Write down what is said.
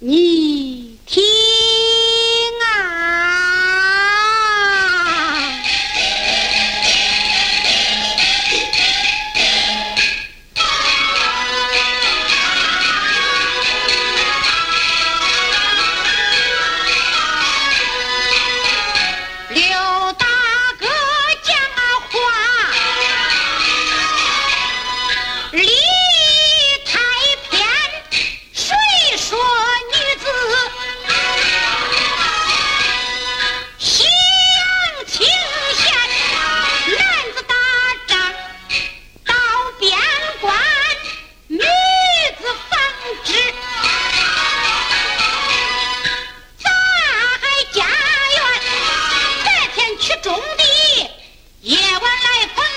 你听。种地夜晚来